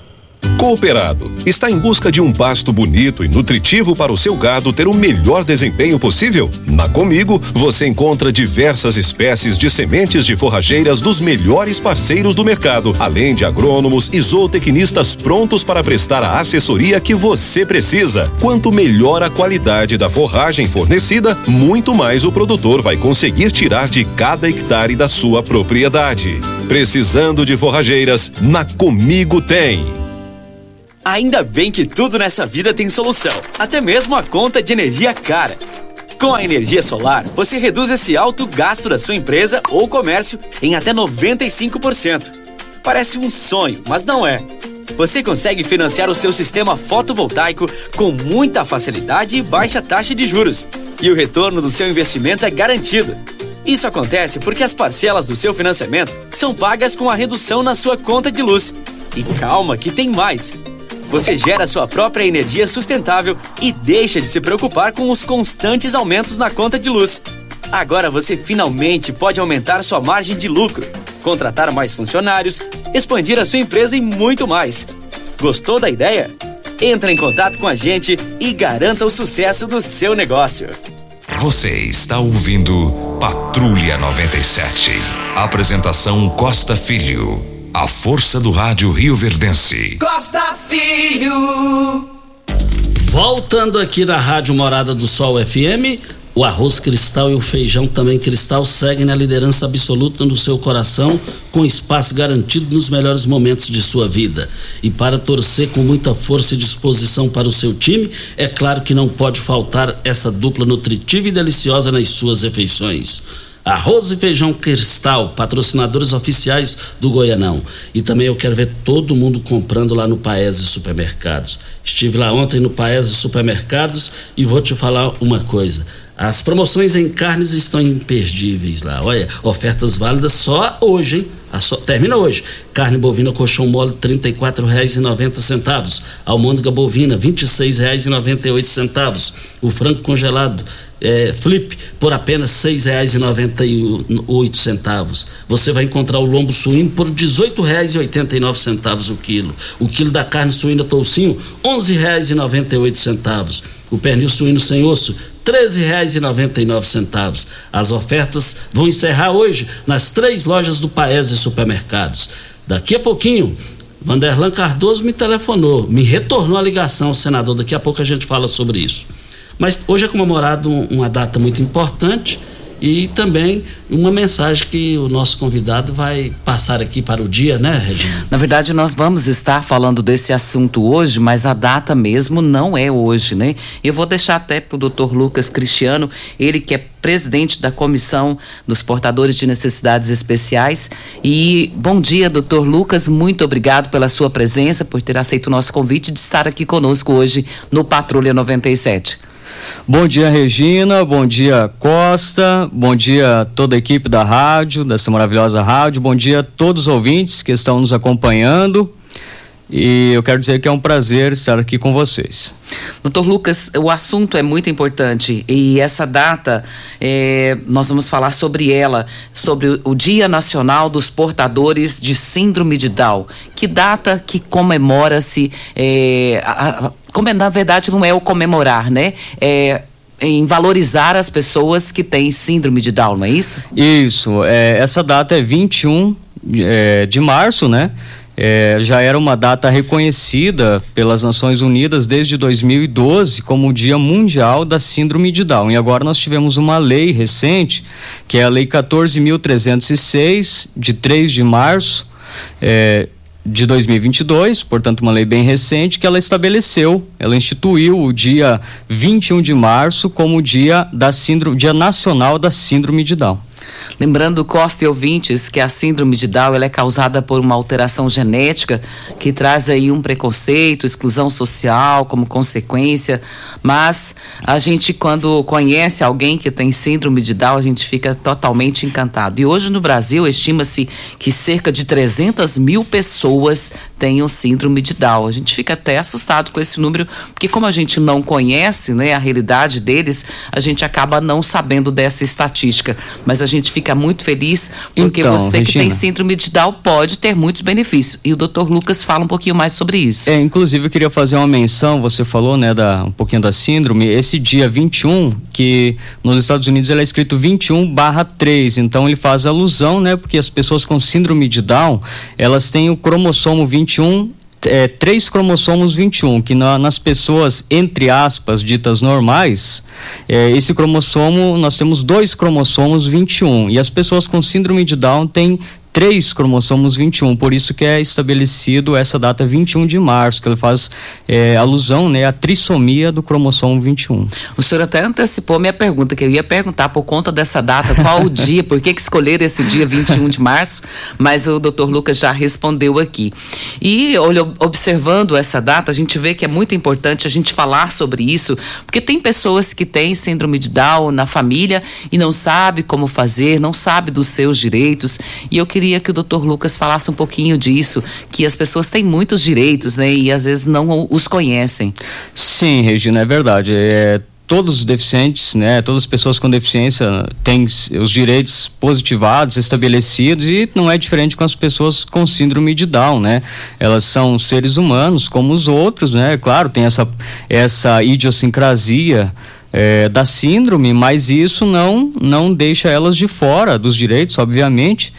Cooperado está em busca de um pasto bonito e nutritivo para o seu gado ter o melhor desempenho possível? Na Comigo, você encontra diversas espécies de sementes de forrageiras dos melhores parceiros do mercado, além de agrônomos e zootecnistas prontos para prestar a assessoria que você precisa. Quanto melhor a qualidade da forragem fornecida, muito mais o produtor vai conseguir tirar de cada hectare da sua propriedade. Precisando de forrageiras, na Comigo tem. Ainda bem que tudo nessa vida tem solução, até mesmo a conta de energia cara. Com a energia solar, você reduz esse alto gasto da sua empresa ou comércio em até 95%. Parece um sonho, mas não é. Você consegue financiar o seu sistema fotovoltaico com muita facilidade e baixa taxa de juros. E o retorno do seu investimento é garantido. Isso acontece porque as parcelas do seu financiamento são pagas com a redução na sua conta de luz. E calma, que tem mais! Você gera sua própria energia sustentável e deixa de se preocupar com os constantes aumentos na conta de luz. Agora você finalmente pode aumentar sua margem de lucro, contratar mais funcionários, expandir a sua empresa e muito mais. Gostou da ideia? Entre em contato com a gente e garanta o sucesso do seu negócio. Você está ouvindo Patrulha 97. Apresentação Costa Filho. A força do rádio Rio Verdense. Costa Filho. Voltando aqui na Rádio Morada do Sol FM, o arroz cristal e o feijão também cristal seguem na liderança absoluta no seu coração, com espaço garantido nos melhores momentos de sua vida. E para torcer com muita força e disposição para o seu time, é claro que não pode faltar essa dupla nutritiva e deliciosa nas suas refeições. Arroz e Feijão Cristal, patrocinadores oficiais do Goianão. E também eu quero ver todo mundo comprando lá no Paese Supermercados. Estive lá ontem no Paese Supermercados e vou te falar uma coisa. As promoções em carnes estão imperdíveis lá. Olha, ofertas válidas só hoje, hein? So, termina hoje. Carne bovina colchão mole R$ 34,90. Almôndega bovina R$ 26,98. O frango congelado é, flip por apenas R$ 6,98. Você vai encontrar o lombo suíno por R$ 18,89 o quilo. O quilo da carne suína toucinho R$ 11,98. O pernil suíno sem osso R$ 13,99. As ofertas vão encerrar hoje nas três lojas do Paese Supermercados. Daqui a pouquinho, Vanderlan Cardoso me telefonou, me retornou a ligação, senador. Daqui a pouco a gente fala sobre isso. Mas hoje é comemorado uma data muito importante e também uma mensagem que o nosso convidado vai passar aqui para o dia, né, Regina? Na verdade, nós vamos estar falando desse assunto hoje, mas a data mesmo não é hoje, né? Eu vou deixar até para o doutor Lucas Cristiano, ele que é presidente da Comissão dos Portadores de Necessidades Especiais. E bom dia, doutor Lucas, muito obrigado pela sua presença, por ter aceito o nosso convite de estar aqui conosco hoje no Patrulha 97. Bom dia, Regina. Bom dia, Costa. Bom dia, toda a equipe da rádio, dessa maravilhosa rádio. Bom dia a todos os ouvintes que estão nos acompanhando. E eu quero dizer que é um prazer estar aqui com vocês. Doutor Lucas, o assunto é muito importante e essa data, é, nós vamos falar sobre ela, sobre o Dia Nacional dos Portadores de Síndrome de Down. Que data que comemora-se, é, como na verdade não é o comemorar, né? É, em valorizar as pessoas que têm síndrome de Down, não é isso? Isso, é, essa data é 21 é, de março, né? É, já era uma data reconhecida pelas Nações Unidas desde 2012 como o Dia Mundial da Síndrome de Down. E agora nós tivemos uma lei recente, que é a Lei 14.306, de 3 de março. É, de 2022, portanto uma lei bem recente que ela estabeleceu, ela instituiu o dia 21 de março como o dia da síndrome, dia nacional da síndrome de Down. Lembrando, Costa e ouvintes, que a síndrome de Down é causada por uma alteração genética que traz aí um preconceito, exclusão social como consequência. Mas a gente, quando conhece alguém que tem síndrome de Down, a gente fica totalmente encantado. E hoje no Brasil, estima-se que cerca de 300 mil pessoas tenham síndrome de Down. A gente fica até assustado com esse número, porque como a gente não conhece né, a realidade deles, a gente acaba não sabendo dessa estatística. Mas a gente fica muito feliz porque então, você Regina, que tem síndrome de Down pode ter muitos benefícios. E o Dr. Lucas fala um pouquinho mais sobre isso. É, inclusive eu queria fazer uma menção, você falou, né, da, um pouquinho da síndrome, esse dia 21, que nos Estados Unidos ele é escrito 21/3, então ele faz alusão, né, porque as pessoas com síndrome de Down, elas têm o cromossomo 21 é, três cromossomos 21, que na, nas pessoas, entre aspas, ditas normais, é, esse cromossomo, nós temos dois cromossomos 21. E as pessoas com síndrome de Down têm três cromossomos 21, por isso que é estabelecido essa data 21 de março, que ele faz é, alusão né, à trissomia do cromossomo 21. O senhor até antecipou minha pergunta, que eu ia perguntar por conta dessa data, qual o (laughs) dia, por que, que escolher esse dia 21 de março, mas o doutor Lucas já respondeu aqui. E olha, observando essa data, a gente vê que é muito importante a gente falar sobre isso, porque tem pessoas que têm síndrome de Down na família e não sabe como fazer, não sabe dos seus direitos, e eu queria queria que o doutor Lucas falasse um pouquinho disso, que as pessoas têm muitos direitos, né? E às vezes não os conhecem. Sim, Regina, é verdade. É, todos os deficientes, né, todas as pessoas com deficiência têm os direitos positivados, estabelecidos e não é diferente com as pessoas com síndrome de Down, né? Elas são seres humanos como os outros, né? Claro, tem essa essa idiosincrasia é, da síndrome, mas isso não não deixa elas de fora dos direitos, obviamente.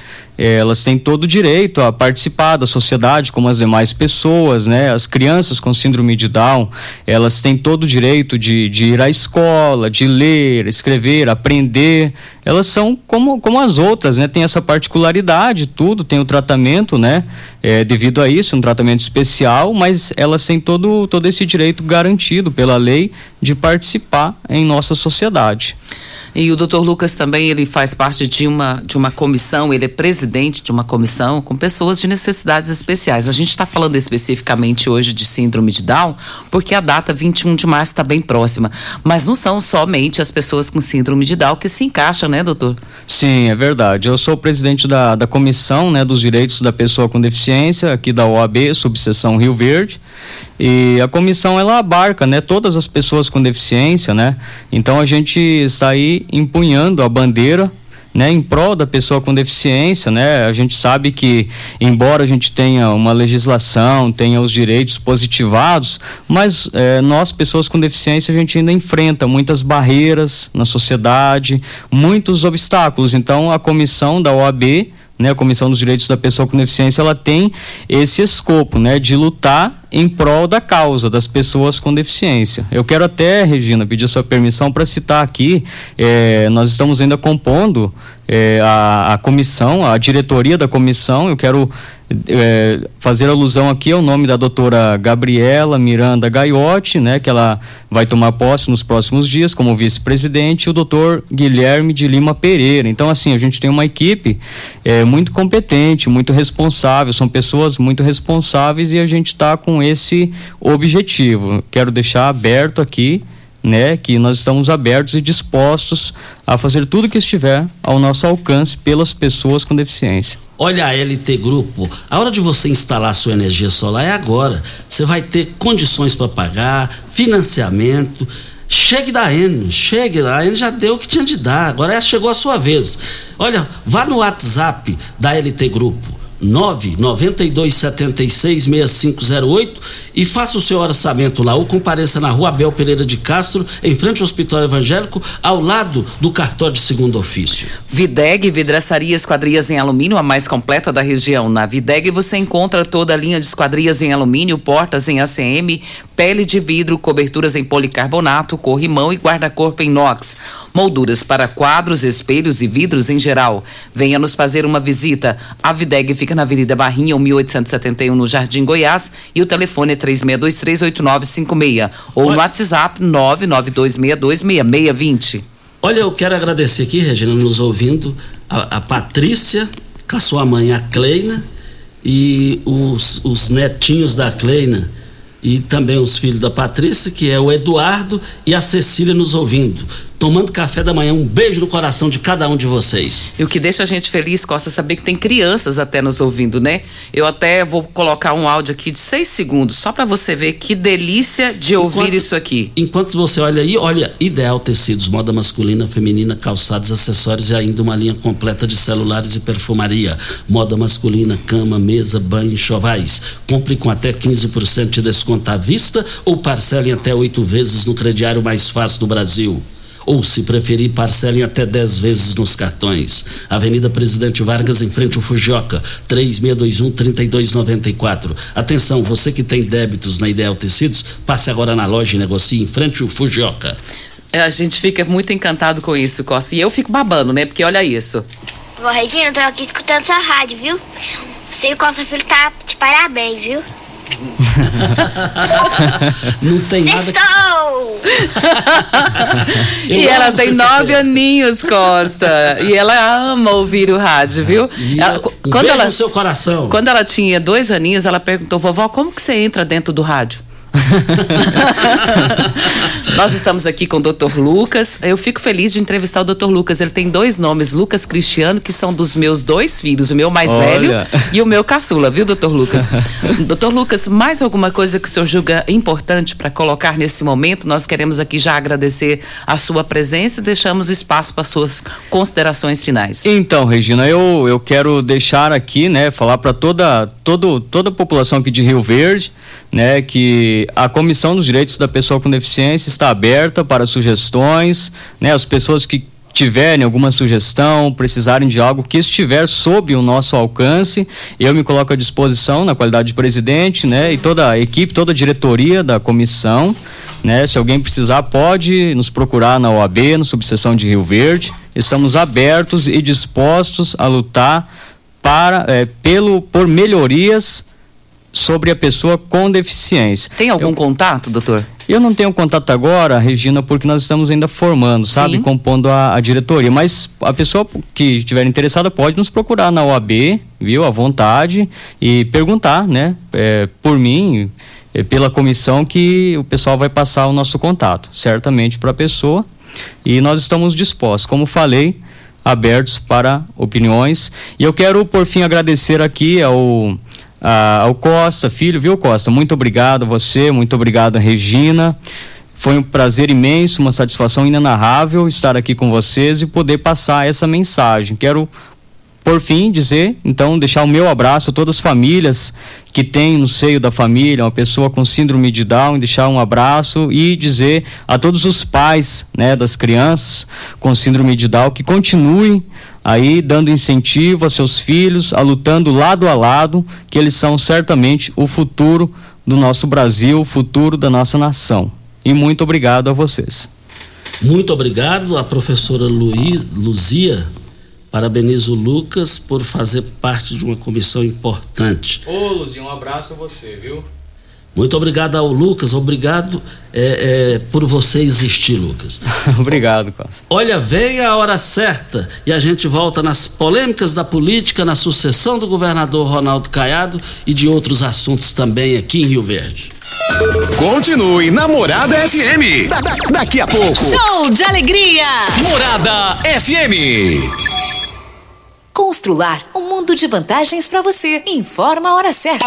É, elas têm todo o direito a participar da sociedade como as demais pessoas, né? As crianças com síndrome de Down, elas têm todo o direito de, de ir à escola, de ler, escrever, aprender. Elas são como, como as outras, né? Tem essa particularidade, tudo, tem o tratamento, né? É, devido a isso, um tratamento especial, mas elas têm todo, todo esse direito garantido pela lei de participar em nossa sociedade. E o Dr. Lucas também ele faz parte de uma, de uma comissão, ele é presidente de uma comissão com pessoas de necessidades especiais. A gente está falando especificamente hoje de síndrome de Down, porque a data 21 de março está bem próxima. Mas não são somente as pessoas com síndrome de Down que se encaixam, né, doutor? Sim, é verdade. Eu sou presidente da, da comissão né, dos direitos da pessoa com deficiência, aqui da OAB, subseção Rio Verde. E a comissão ela abarca, né, todas as pessoas com deficiência, né? Então a gente está aí empunhando a bandeira né, em prol da pessoa com deficiência, né? A gente sabe que, embora a gente tenha uma legislação, tenha os direitos positivados, mas é, nós, pessoas com deficiência, a gente ainda enfrenta muitas barreiras na sociedade, muitos obstáculos. Então, a comissão da OAB né, a Comissão dos Direitos da Pessoa com Deficiência, ela tem esse escopo, né, de lutar em prol da causa das pessoas com deficiência. Eu quero até, Regina, pedir sua permissão para citar aqui, é, nós estamos ainda compondo é, a, a comissão, a diretoria da comissão, eu quero é, fazer alusão aqui ao nome da doutora Gabriela Miranda Gaiotti, né, que ela vai tomar posse nos próximos dias como vice-presidente, e o doutor Guilherme de Lima Pereira. Então, assim, a gente tem uma equipe é, muito competente, muito responsável, são pessoas muito responsáveis e a gente está com esse objetivo. Quero deixar aberto aqui né, que nós estamos abertos e dispostos a fazer tudo que estiver ao nosso alcance pelas pessoas com deficiência. Olha a LT Grupo, a hora de você instalar sua energia solar é agora. Você vai ter condições para pagar, financiamento. Chegue da N, chegue, a N já deu o que tinha de dar, agora chegou a sua vez. Olha, vá no WhatsApp da LT Grupo 992766508 e faça o seu orçamento lá ou compareça na rua Abel Pereira de Castro, em frente ao Hospital Evangélico, ao lado do cartório de segundo ofício. Videg, vidraçaria esquadrias em alumínio, a mais completa da região. Na Videg você encontra toda a linha de esquadrias em alumínio, portas em ACM, pele de vidro, coberturas em policarbonato, corrimão e guarda-corpo em inox molduras para quadros, espelhos e vidros em geral. Venha nos fazer uma visita. A Videg fica na Avenida Barrinha, 1871, no Jardim Goiás, e o telefone é 36238956 ou no WhatsApp 992626620. Olha, eu quero agradecer aqui, Regina, nos ouvindo, a, a Patrícia, com a sua mãe, a Kleina, e os, os netinhos da Kleina, e também os filhos da Patrícia, que é o Eduardo e a Cecília nos ouvindo tomando café da manhã. Um beijo no coração de cada um de vocês. E o que deixa a gente feliz, Costa, é saber que tem crianças até nos ouvindo, né? Eu até vou colocar um áudio aqui de seis segundos, só para você ver que delícia de ouvir enquanto, isso aqui. Enquanto você olha aí, olha, Ideal Tecidos, moda masculina, feminina, calçados, acessórios e ainda uma linha completa de celulares e perfumaria. Moda masculina, cama, mesa, banho, chovais. Compre com até 15% de desconto à vista ou parcelem até oito vezes no crediário mais fácil do Brasil ou, se preferir, parcelem até 10 vezes nos cartões. Avenida Presidente Vargas, em frente ao Fujioka, 3621-3294. Atenção, você que tem débitos na Ideal Tecidos, passe agora na loja e negocie em frente ao Fujioka. É, a gente fica muito encantado com isso, Costa. E eu fico babando, né? Porque olha isso. Vó Regina, eu tô aqui escutando sua rádio, viu? Você e o Costa Filho tá de parabéns, viu? (laughs) não tem nada. (laughs) E ela tem nove aninhos, Costa. e ela ama ouvir o rádio, viu? Ela, um quando ela, no seu coração. Quando ela tinha dois aninhos, ela perguntou, vovó, como que você entra dentro do rádio? (laughs) Nós estamos aqui com o Dr. Lucas. Eu fico feliz de entrevistar o Dr. Lucas. Ele tem dois nomes, Lucas Cristiano, que são dos meus dois filhos, o meu mais Olha. velho e o meu caçula, viu, Dr. Lucas? (laughs) Dr. Lucas, mais alguma coisa que o senhor julga importante para colocar nesse momento? Nós queremos aqui já agradecer a sua presença e deixamos o espaço para suas considerações finais. Então, Regina, eu, eu quero deixar aqui, né, falar para toda, todo, toda a população aqui de Rio Verde, né, que a Comissão dos Direitos da Pessoa com Deficiência está aberta para sugestões, né? As pessoas que tiverem alguma sugestão, precisarem de algo que estiver sob o nosso alcance, eu me coloco à disposição na qualidade de presidente, né? E toda a equipe, toda a diretoria da comissão, né? Se alguém precisar, pode nos procurar na OAB, no subseção de Rio Verde. Estamos abertos e dispostos a lutar para, é, pelo, por melhorias sobre a pessoa com deficiência. Tem algum eu, contato, doutor? Eu não tenho contato agora, Regina, porque nós estamos ainda formando, sabe? Sim. Compondo a, a, diretoria. Mas a pessoa que estiver interessada pode nos procurar na OAB, viu? À vontade, e perguntar, né? É, por mim, é, pela comissão, que o pessoal vai passar o nosso contato, certamente para a pessoa. E nós estamos dispostos. Como falei, abertos para opiniões. E eu quero, por fim, agradecer aqui ao ah, ao Costa, filho, viu, Costa? Muito obrigado a você, muito obrigado a Regina. Foi um prazer imenso, uma satisfação inenarrável estar aqui com vocês e poder passar essa mensagem. Quero, por fim, dizer, então, deixar o meu abraço a todas as famílias que têm no seio da família uma pessoa com síndrome de Down, deixar um abraço e dizer a todos os pais né, das crianças com síndrome de Down que continuem aí dando incentivo a seus filhos, a lutando lado a lado, que eles são certamente o futuro do nosso Brasil, o futuro da nossa nação. E muito obrigado a vocês. Muito obrigado à professora Luí, Luzia. Parabenizo o Lucas por fazer parte de uma comissão importante. Ô, Luzia, um abraço a você, viu? Muito obrigado ao Lucas, obrigado é, é, por você existir, Lucas. (laughs) obrigado, Costa. Olha, veio a hora certa e a gente volta nas polêmicas da política, na sucessão do governador Ronaldo Caiado e de outros assuntos também aqui em Rio Verde. Continue na Morada FM. Da- da- daqui a pouco. Show de alegria! Morada FM. Constrular um mundo de vantagens para você. Informa a hora certa.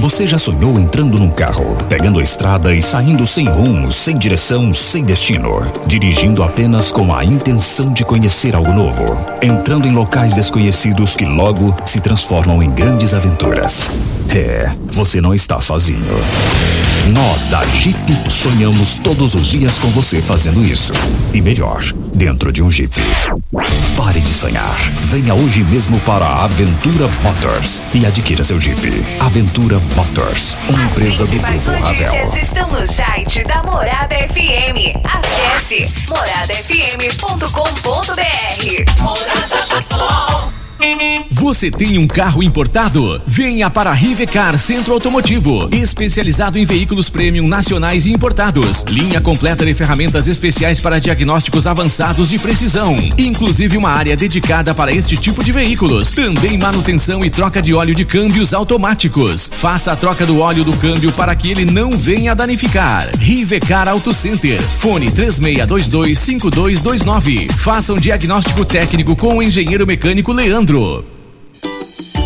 Você já sonhou entrando num carro, pegando a estrada e saindo sem rumo, sem direção, sem destino, dirigindo apenas com a intenção de conhecer algo novo, entrando em locais desconhecidos que logo se transformam em grandes aventuras? É, você não está sozinho. Nós da Jeep sonhamos todos os dias com você fazendo isso. E melhor, dentro de um Jeep. Pare de sonhar. Venha hoje mesmo para a Aventura Motors e adquira seu Jeep. Aventura Motors, uma empresa do Grupo Ravel. Estão no site da Morada FM. Acesse moradafm.com.br. Morada do Sol. Você tem um carro importado? Venha para a Rivecar Centro Automotivo, especializado em veículos premium nacionais e importados. Linha completa de ferramentas especiais para diagnósticos avançados de precisão, inclusive uma área dedicada para este tipo de veículos. Também manutenção e troca de óleo de câmbios automáticos. Faça a troca do óleo do câmbio para que ele não venha danificar. Rivecar Auto Center. Fone 36225229. Faça um diagnóstico técnico com o engenheiro mecânico Leandro.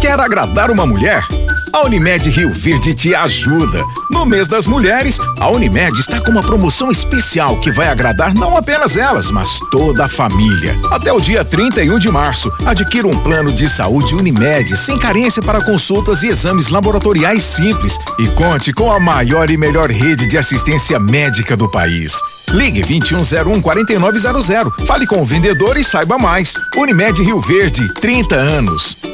Quer agradar uma mulher? A Unimed Rio Verde te ajuda. No mês das mulheres, a Unimed está com uma promoção especial que vai agradar não apenas elas, mas toda a família. Até o dia 31 de março, adquira um plano de saúde Unimed sem carência para consultas e exames laboratoriais simples e conte com a maior e melhor rede de assistência médica do país. Ligue 2101 4900. Fale com o vendedor e saiba mais. Unimed Rio Verde, 30 anos.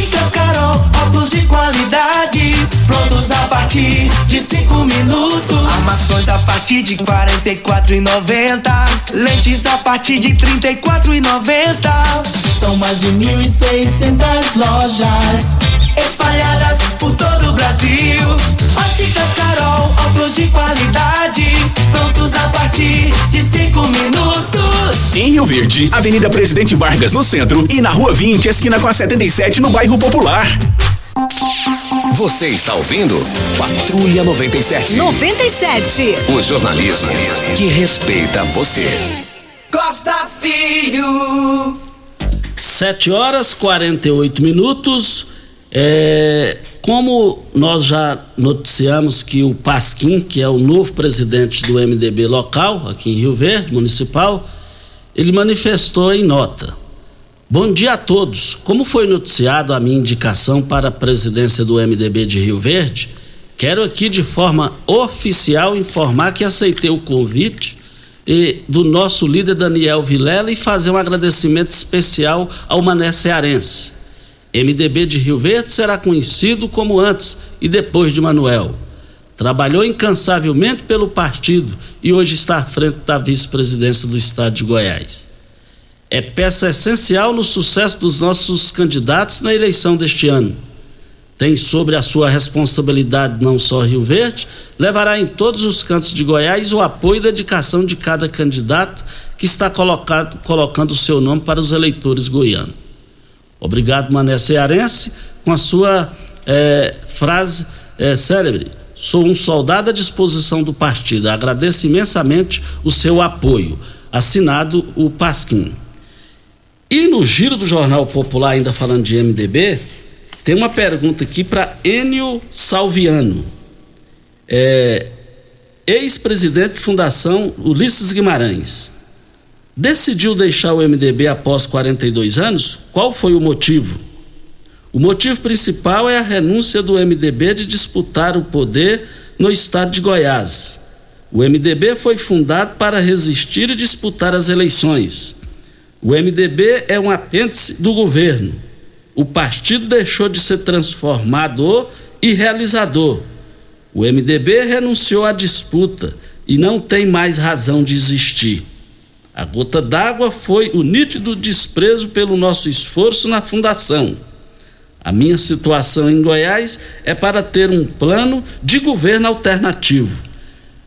Óticas Carol, óculos de qualidade, prontos a partir de cinco minutos. Armações a partir de e noventa, lentes a partir de e noventa. São mais de mil e seiscentas lojas espalhadas por todo o Brasil. Óticas Carol, óculos de qualidade, prontos a partir de cinco minutos. Em Rio Verde, Avenida Presidente Vargas no centro e na Rua 20, esquina com a 77 no bairro Popular. Você está ouvindo Patrulha 97. 97. O jornalismo que respeita você. Costa Filho. 7 horas 48 minutos. É, como nós já noticiamos que o Pasquim, que é o novo presidente do MDB local, aqui em Rio Verde, municipal, ele manifestou em nota. Bom dia a todos. Como foi noticiado a minha indicação para a presidência do MDB de Rio Verde, quero aqui de forma oficial informar que aceitei o convite e, do nosso líder Daniel Vilela e fazer um agradecimento especial ao Mané Cearense. MDB de Rio Verde será conhecido como antes e depois de Manuel. Trabalhou incansavelmente pelo partido e hoje está à frente da vice-presidência do estado de Goiás. É peça essencial no sucesso dos nossos candidatos na eleição deste ano. Tem sobre a sua responsabilidade não só Rio Verde, levará em todos os cantos de Goiás o apoio e dedicação de cada candidato que está colocado, colocando o seu nome para os eleitores goianos. Obrigado, Mané Cearense, com a sua eh, frase eh, célebre. Sou um soldado à disposição do partido. Agradeço imensamente o seu apoio. Assinado o Pasquim. E no giro do Jornal Popular, ainda falando de MDB, tem uma pergunta aqui para Enio Salviano, é, ex-presidente de Fundação Ulisses Guimarães. Decidiu deixar o MDB após 42 anos? Qual foi o motivo? O motivo principal é a renúncia do MDB de disputar o poder no estado de Goiás. O MDB foi fundado para resistir e disputar as eleições. O MDB é um apêndice do governo. o partido deixou de ser transformador e realizador. O MDB renunciou à disputa e não tem mais razão de existir. A gota d'água foi o nítido desprezo pelo nosso esforço na fundação. A minha situação em Goiás é para ter um plano de governo alternativo.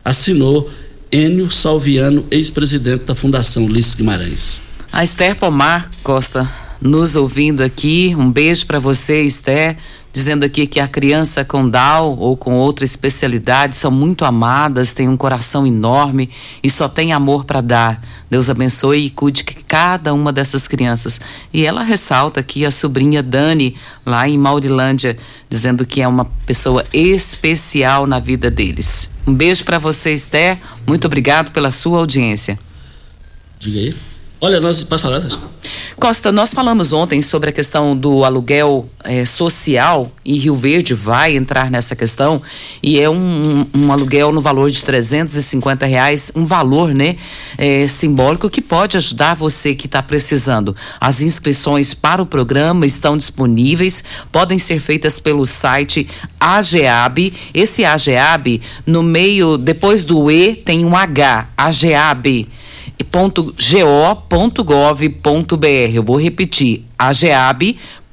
Assinou Enio Salviano, ex-presidente da Fundação Ulisses Guimarães. A Esther Pomar Costa nos ouvindo aqui. Um beijo para você, Esther dizendo aqui que a criança com Down ou com outra especialidade são muito amadas, têm um coração enorme e só tem amor para dar. Deus abençoe e cuide que cada uma dessas crianças. E ela ressalta aqui a sobrinha Dani, lá em Maurilândia, dizendo que é uma pessoa especial na vida deles. Um beijo para você, Esther. Muito obrigado pela sua audiência. Diga aí. Olha, nós. Costa, nós falamos ontem sobre a questão do aluguel eh, social e Rio Verde vai entrar nessa questão e é um, um, um aluguel no valor de 350 reais, um valor, né, eh, simbólico que pode ajudar você que está precisando. As inscrições para o programa estão disponíveis, podem ser feitas pelo site AGEAB. Esse AGEAB, no meio, depois do E, tem um H, AGEAB go.gov.br. Eu vou repetir, ageab.go.br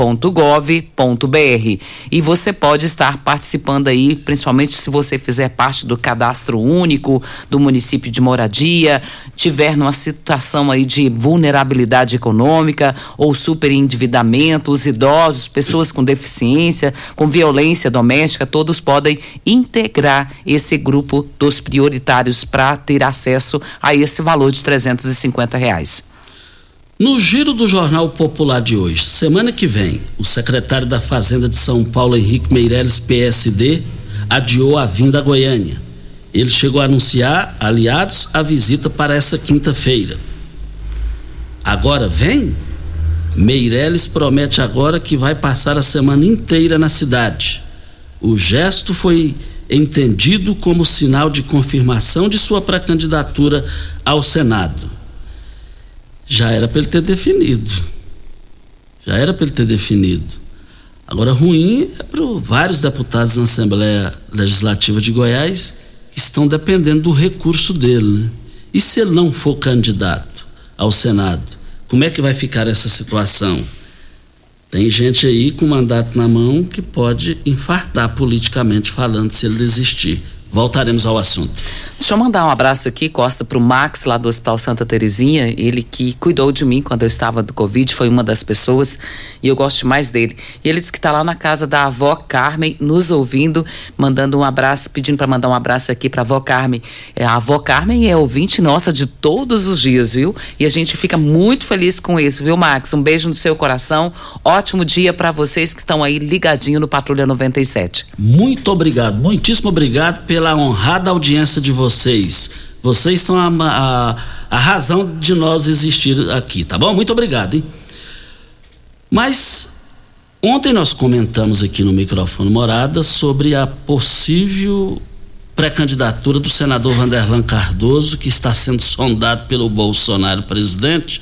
www.gov.br e você pode estar participando aí, principalmente se você fizer parte do cadastro único do município de moradia, tiver numa situação aí de vulnerabilidade econômica ou superendividamento, os idosos, pessoas com deficiência, com violência doméstica, todos podem integrar esse grupo dos prioritários para ter acesso a esse valor de 350 reais. No giro do Jornal Popular de hoje, semana que vem, o secretário da Fazenda de São Paulo, Henrique Meirelles, PSD, adiou a vinda a Goiânia. Ele chegou a anunciar, aliados, a visita para essa quinta-feira. Agora vem? Meirelles promete agora que vai passar a semana inteira na cidade. O gesto foi entendido como sinal de confirmação de sua pré-candidatura ao Senado já era para ele ter definido. Já era para ele ter definido. Agora, ruim é para vários deputados na Assembleia Legislativa de Goiás que estão dependendo do recurso dele. Né? E se ele não for candidato ao Senado, como é que vai ficar essa situação? Tem gente aí com mandato na mão que pode infartar politicamente falando se ele desistir. Voltaremos ao assunto. Deixa eu mandar um abraço aqui, Costa, para o Max, lá do Hospital Santa Terezinha. Ele que cuidou de mim quando eu estava do Covid, foi uma das pessoas e eu gosto mais dele. E ele disse que está lá na casa da avó Carmen, nos ouvindo, mandando um abraço, pedindo para mandar um abraço aqui para a avó Carmen. É, a avó Carmen é ouvinte nossa de todos os dias, viu? E a gente fica muito feliz com isso, viu, Max? Um beijo no seu coração. Ótimo dia para vocês que estão aí ligadinho no Patrulha 97. Muito obrigado, muitíssimo obrigado pela pela honrada audiência de vocês. Vocês são a, a, a razão de nós existir aqui, tá bom? Muito obrigado, hein? Mas ontem nós comentamos aqui no microfone Morada sobre a possível pré-candidatura do senador Vanderlan Cardoso, que está sendo sondado pelo Bolsonaro presidente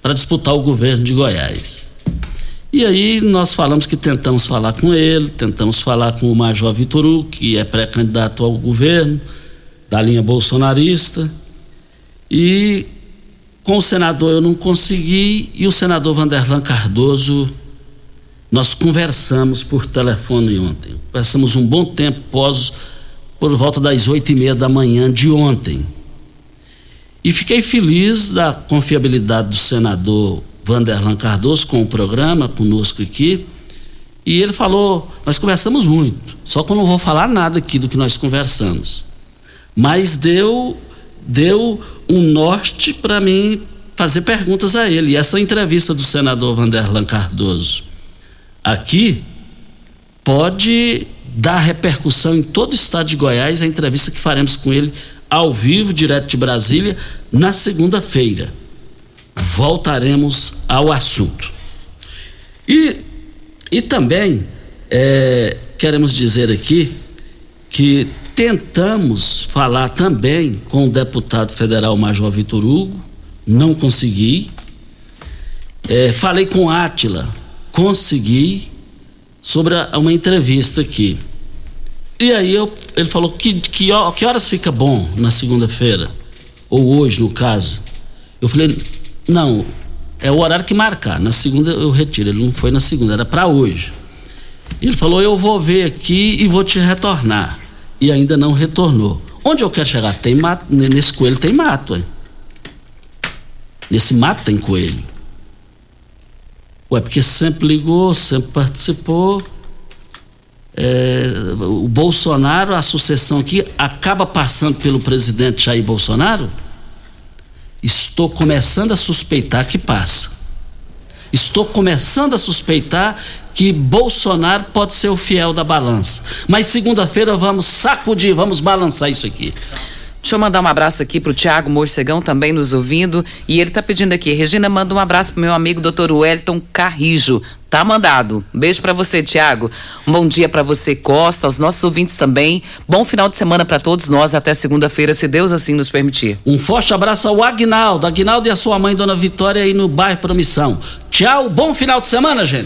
para disputar o governo de Goiás. E aí nós falamos que tentamos falar com ele, tentamos falar com o Major Vitor que é pré-candidato ao governo, da linha bolsonarista. E com o senador eu não consegui, e o senador Vanderlan Cardoso, nós conversamos por telefone ontem. Conversamos um bom tempo pós, por volta das oito e meia da manhã de ontem. E fiquei feliz da confiabilidade do senador Vanderlan Cardoso com o programa conosco aqui. E ele falou: Nós conversamos muito, só que eu não vou falar nada aqui do que nós conversamos. Mas deu, deu um norte para mim fazer perguntas a ele. E essa entrevista do senador Vanderlan Cardoso aqui pode dar repercussão em todo o estado de Goiás, a entrevista que faremos com ele ao vivo, direto de Brasília, na segunda-feira voltaremos ao assunto. E, e também é, queremos dizer aqui que tentamos falar também com o deputado federal Major Vitor Hugo, não consegui. É, falei com Átila, consegui sobre uma entrevista aqui. E aí eu, ele falou que, que, que horas fica bom na segunda-feira? Ou hoje, no caso. Eu falei, não, é o horário que marcar. Na segunda eu retiro. Ele não foi na segunda, era para hoje. Ele falou, eu vou ver aqui e vou te retornar. E ainda não retornou. Onde eu quero chegar? Tem mato, nesse coelho tem mato. Hein? Nesse mato tem coelho. Ué, porque sempre ligou, sempre participou. É, o Bolsonaro, a sucessão aqui, acaba passando pelo presidente Jair Bolsonaro? Estou começando a suspeitar que passa. Estou começando a suspeitar que Bolsonaro pode ser o fiel da balança. Mas segunda-feira vamos sacudir, vamos balançar isso aqui. Deixa eu mandar um abraço aqui pro Tiago Morcegão, também nos ouvindo. E ele tá pedindo aqui, Regina, manda um abraço pro meu amigo Dr. Wellington Carrijo. Tá mandado. beijo para você, Tiago. Um bom dia para você, Costa, aos nossos ouvintes também. Bom final de semana para todos nós, até segunda-feira, se Deus assim nos permitir. Um forte abraço ao Agnaldo, Agnaldo e a sua mãe, Dona Vitória, aí no bairro Promissão. Tchau, bom final de semana, gente.